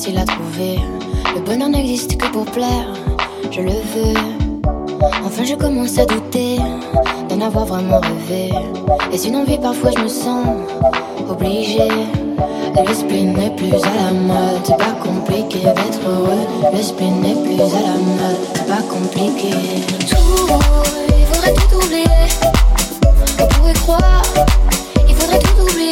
facile à trouver. Le bonheur n'existe que pour plaire, je le veux. Enfin, je commence à douter d'en avoir vraiment rêvé. Est-ce une envie Parfois, je me sens obligée. Le spleen n'est plus à la mode, c'est pas compliqué d'être heureux. Le spleen n'est plus à la mode, c'est pas compliqué. Tout, il faudrait tout oublier. On pourrait croire, il faudrait tout oublier.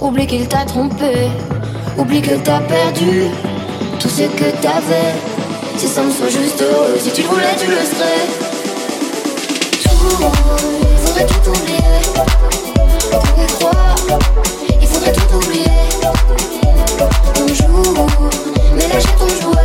Oublie qu'il t'a trompé, oublie que t'as perdu tout ce que t'avais. Si ça me soit juste heureux, si tu le voulais, tu le serais. Tout, il faudrait tout oublier. On pourrait croire, il faudrait tout oublier. On joue, mais là j'ai ton jouet.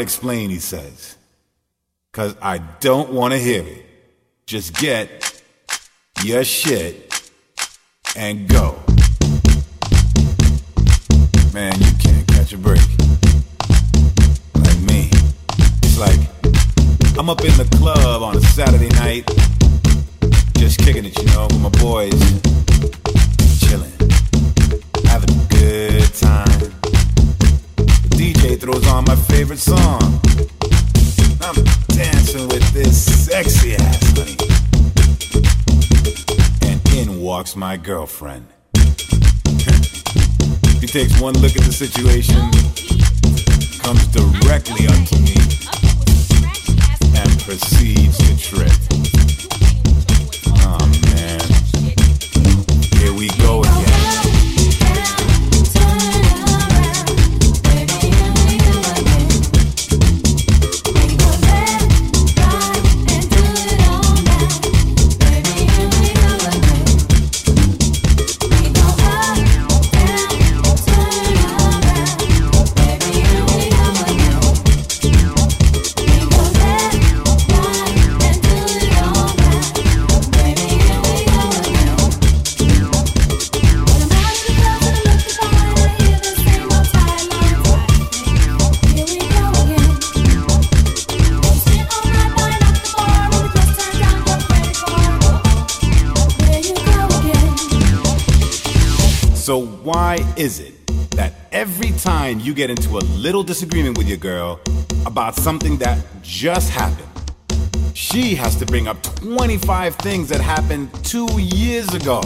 Explain, he says. Because I don't want to hear it. Just get your shit and go. Man, you can't catch a break. Like me. It's like I'm up in the my girlfriend. he takes one look at the situation, comes directly unto me, and proceeds time you get into a little disagreement with your girl about something that just happened, she has to bring up 25 things that happened two years ago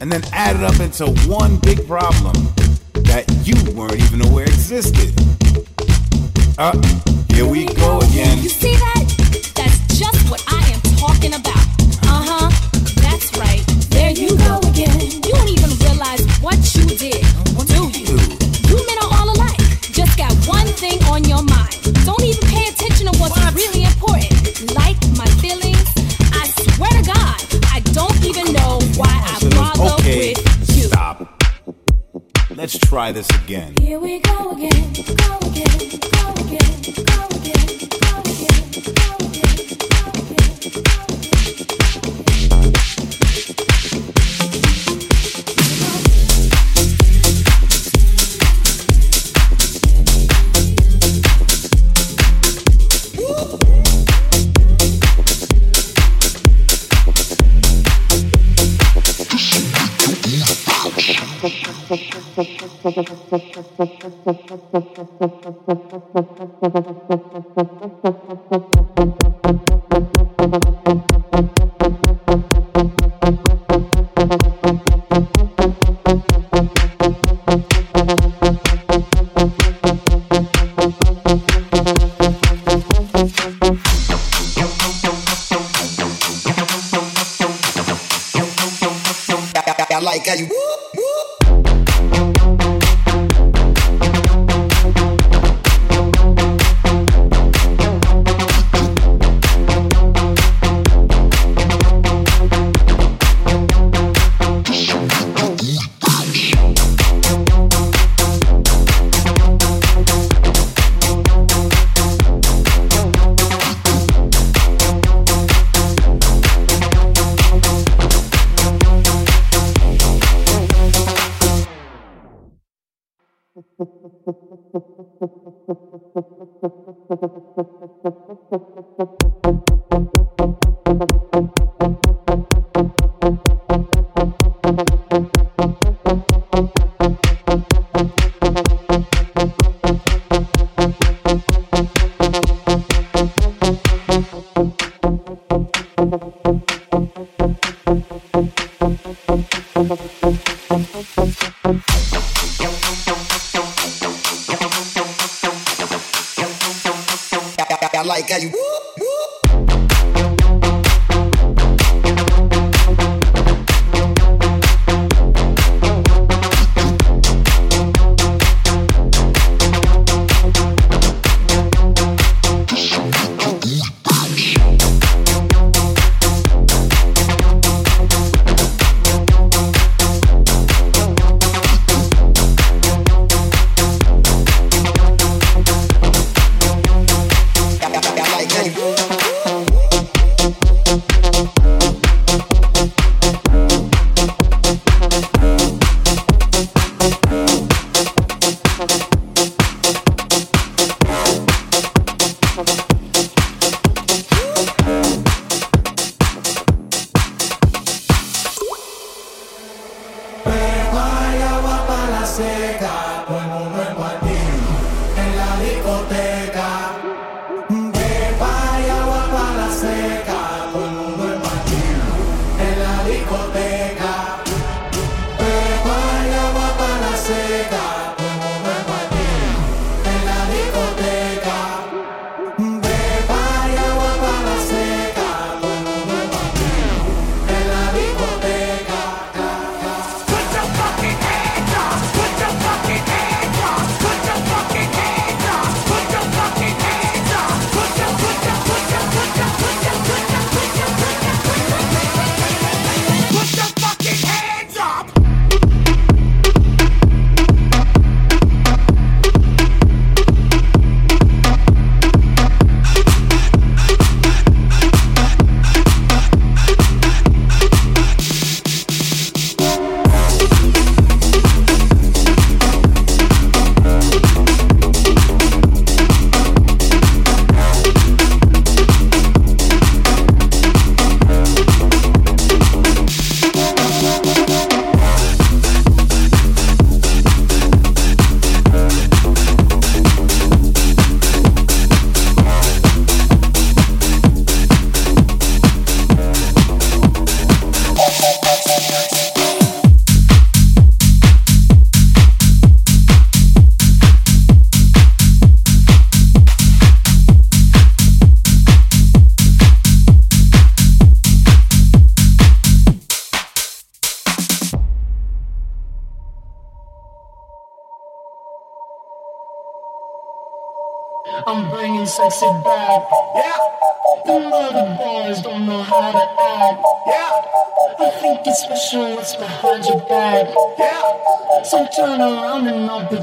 and then add it up into one big problem that you weren't even aware existed? Uh, here we go again. You see that? That's just what I am talking about. Let's try this again. Here we go again, go again, go again, go again, go again, go again. Thank you.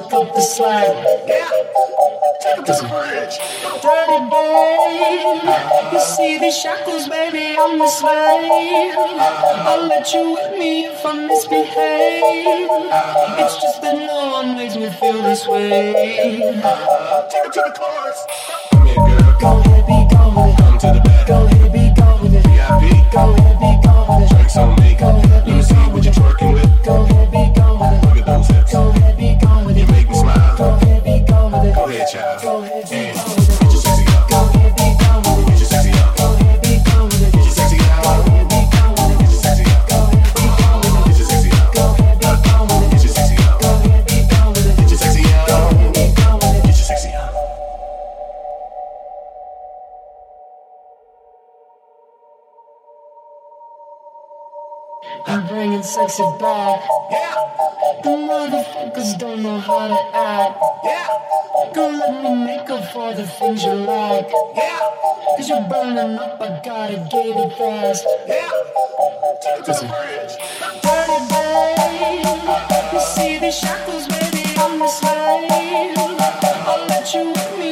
Pick up the slack. Yeah. Take the bridge. Dirty babe. You see these shackles, baby, I'm the slave. I'll let you with me if I misbehave. It's just that no one makes me feel this way. Take it to the chorus. sexy back. Yeah. The motherfuckers don't know how to act. Yeah. Go let me make up for the things you like, Yeah. Cause you're burning up, I gotta get it fast. Yeah. Take the bridge. Dirty babe. You see these shackles, baby, on the slave. I'll let you with me.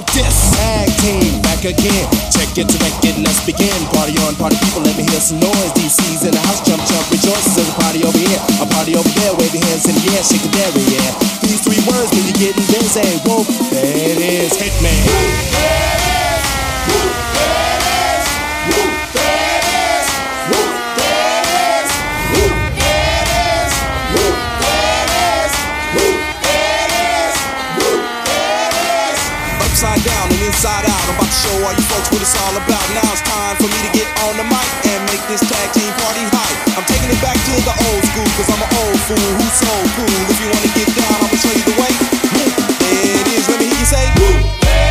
Like this. Tag team, back again. Check it wreck it, let's begin. Party on, party people, let me hear some noise. DC's in the house, jump, jump, rejoices. There's a party over here, a party over there. Wave your hands in the air, shake the dairy, yeah. These three words when you're getting busy. Whoa, there it is, hit me. Upside inside out. I'm about to show all you folks what it's all about. Now it's time for me to get on the mic and make this tag team party hype. I'm taking it back to the old school, cause I'm an old fool who's so cool. If you wanna get down, I'ma show you the way. There it is, let me hear you say. Woo!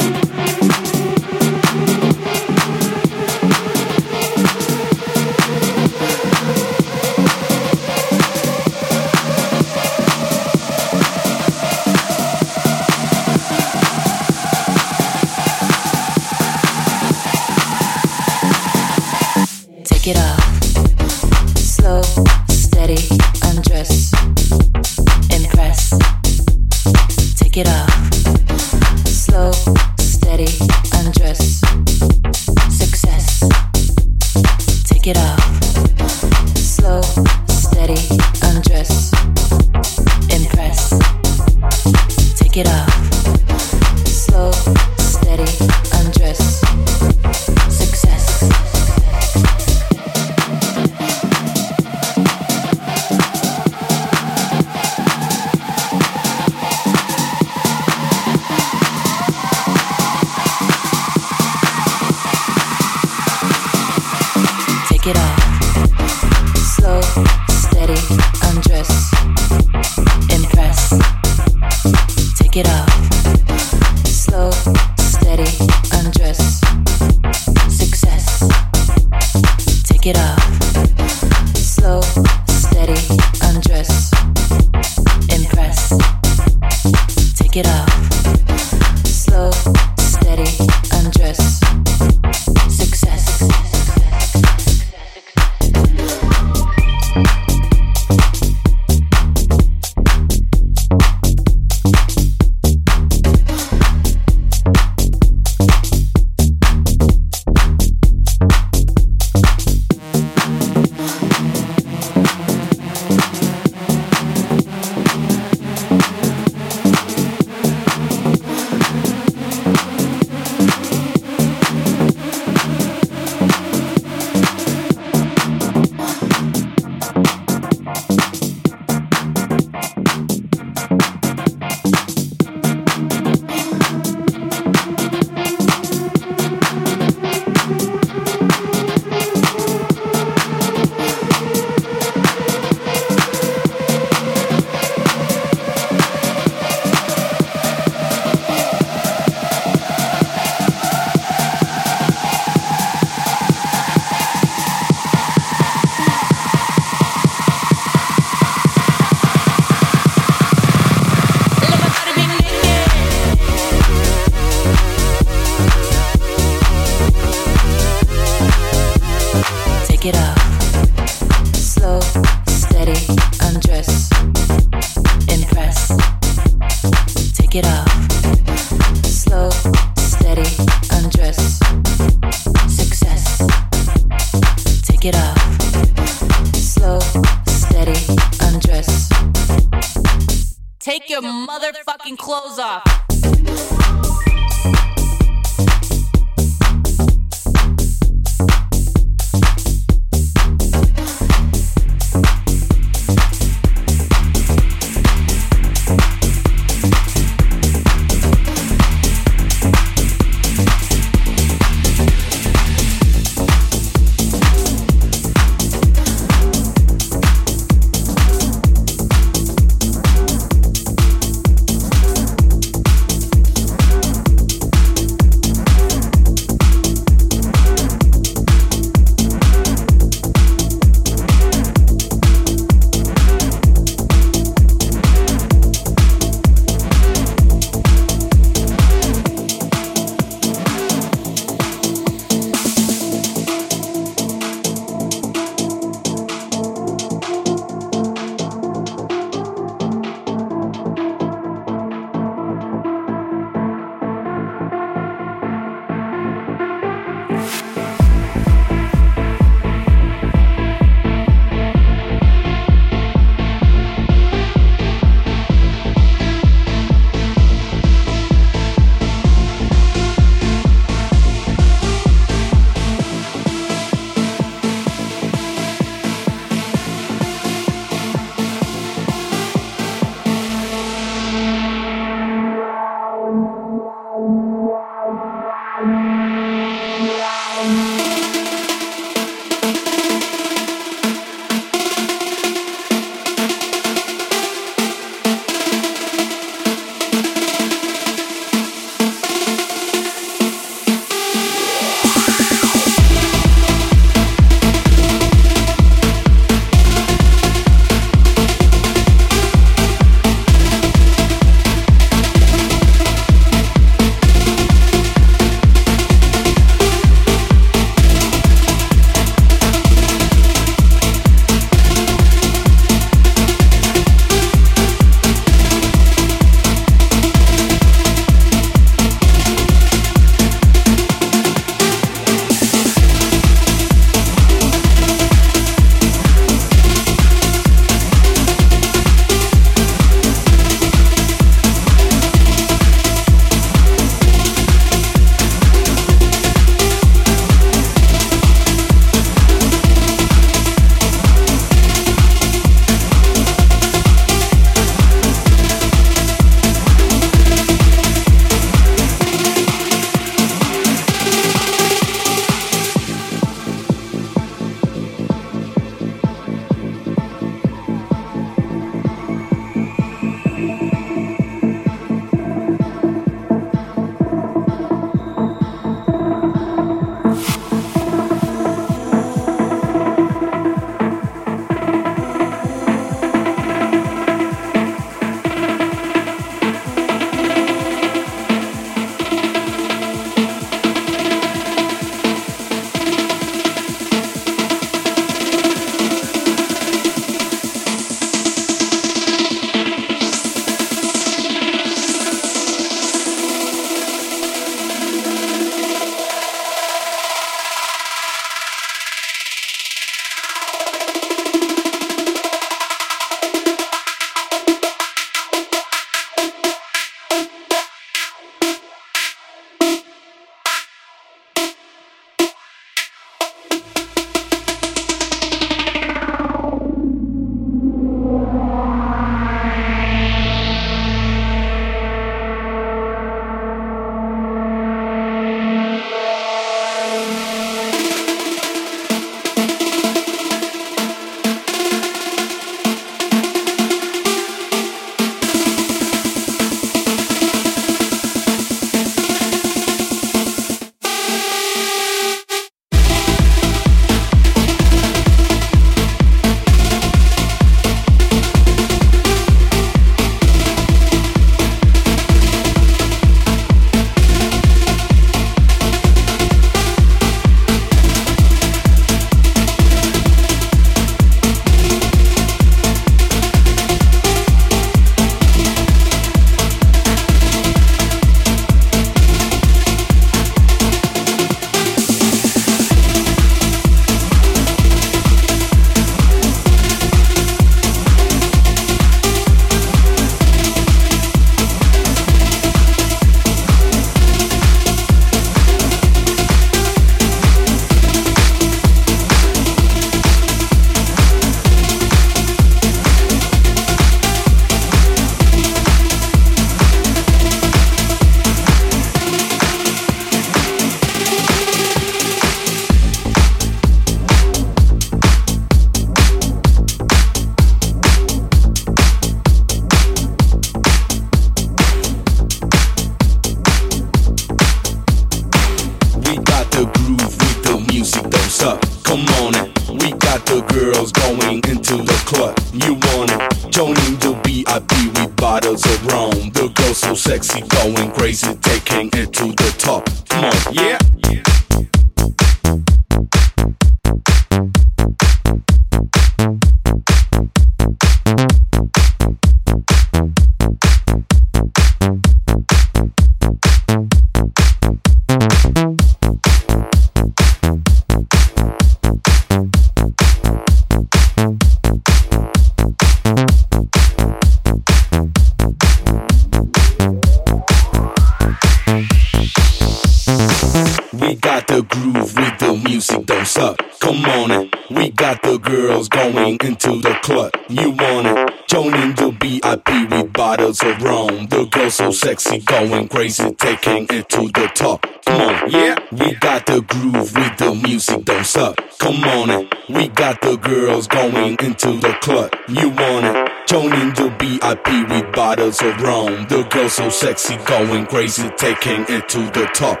The VIP with bottles of rum. The girl so sexy, going crazy, taking it to the top.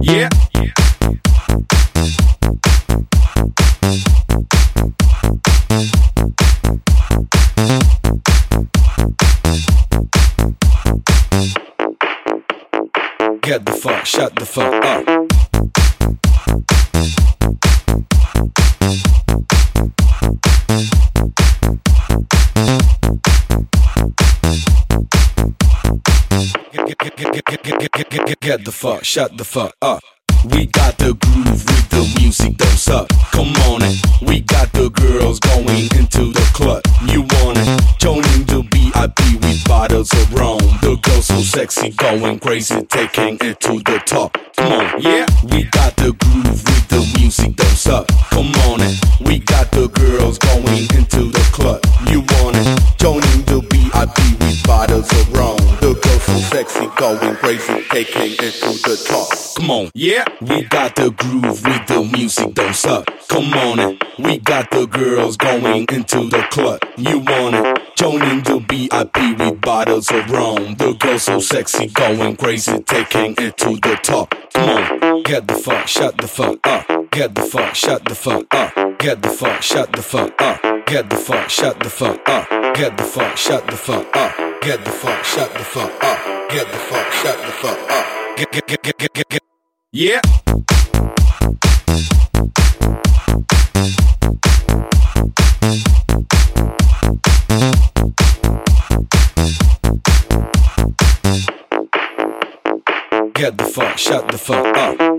Yeah. Get the fuck, shut the fuck up. Get the fuck, shut the fuck up. We got the groove with the music, don't suck. Come on in. We got the girls going into the club. You want it? Joining the VIP with bottles of rum. The girls so sexy, going crazy, taking it to the top. Come on, yeah. We got the groove with the music, don't suck. Come on in. We got the girls going into the club. You want it? The with bottles of rum. The girls so sexy, going crazy, taking it to the top. Come on, yeah. We got the groove with the music, don't suck. Come on in. We got the girls going into the club. You want it? Joining the VIP with bottles of rum. The girls so sexy, going crazy, taking it to the top. Come on, get the fuck, shut the fuck up. Get the fuck, shut the fuck up. Get the fuck, shut the fuck up. Get the fuck, shut the fuck up. Get the fuck, shut the fuck up. Get the fuck, shut the fuck up. Get the fuck, shut the fuck up. Get, get, get, get, get, get, get. Yeah. Get the fuck, shut the fuck up.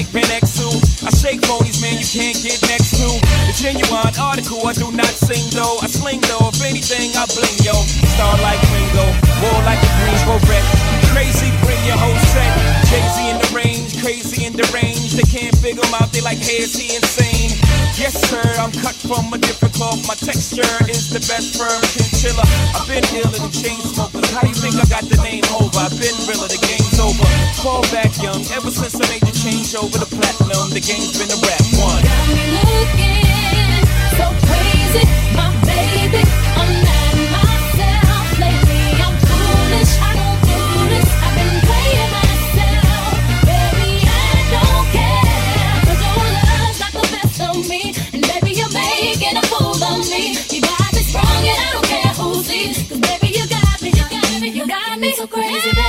like Ben X2. I shake ponies, man, you can't get next to. The genuine article, I do not sing though. I sling though, if anything, I bling yo. Star like Ringo, war like a green wreck. Crazy, bring your whole set crazy and deranged. They can't figure him out, they like, hey, is he insane? Yes, sir, I'm cut from a different cloth. My texture is the best firm chinchilla. I've been ill and chain smokers. How do you think I got the name over? I've been realer, the game's over. Fall back young, ever since I made the change over the platinum, the game's been a rap one. Got me looking so crazy, my baby. crazy.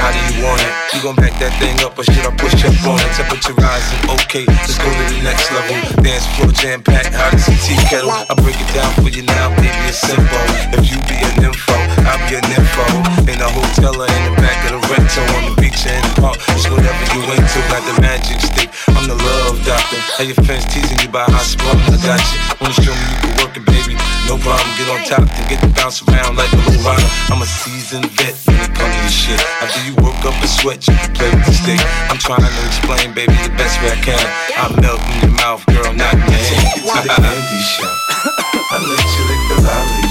How do you want it? You gon' back that thing up or should I push up on it? Temperature rising, okay, let's go to the next level. Dance floor jam packed, hot as a tea kettle. I break it down for you now, baby, it's simple. If you be an info, I'll be an info. In a hotel or in the back of the rental, on the beach or in the park, it's whatever you into. Got the magic stick, I'm the love doctor. How your friends teasing you by hot spot? I got you. Wanna show me you can work it, baby? No problem, get on top and get to bounce around like a little rider. I'm a seasoned vet when it comes to this shit. After you work up a sweat, you can play with the stick. I'm trying to explain, baby, the best way I can. I'm melting your mouth, girl, not in your hand. Get to the candy shop. I let you lick the lollipop.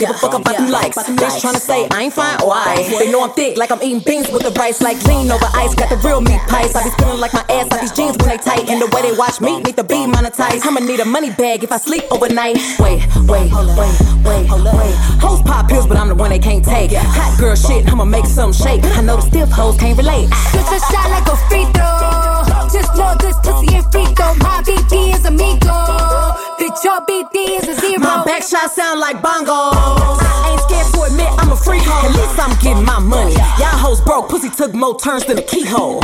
Give a fuck about them likes. Bitch tryna say I ain't fine, why? They know I'm thick, like I'm eating beans with the rice. Like lean over ice, got the real meat pies. I be spilling like my ass out these jeans when they tight. And the way they watch me, need to be monetized. I'ma need a money bag if I sleep overnight. Wait, wait, wait, wait, wait. Hoes pop pills, but I'm the one they can't take. Hot girl shit, I'ma make some shake. I know the stiff hoes can't relate. Just a shot like a My back sound like bongos. I ain't scared to admit I'm a freak hoe. At least I'm getting my money. Y'all hoes broke, pussy took more turns than a keyhole.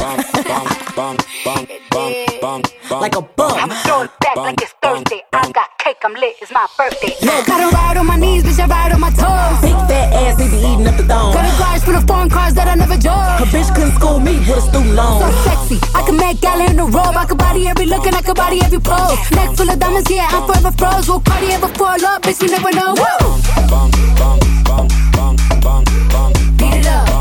like a bum. I'm throwing it back like it's Thursday. I got cake, I'm lit, it's my birthday. Gotta ride on my knees, bitch, I ride on my toes. Big fat ass, they be eating up the dome. Got a garage full of foreign cars that I never drove. A bitch couldn't school me with a student loan. So sexy, I can make gala in a robe. I can body every look and I can body every pose. Neck full of diamonds, yeah, I'm forever froze. Will Cardi ever fall up, bitch, you never know. Woo!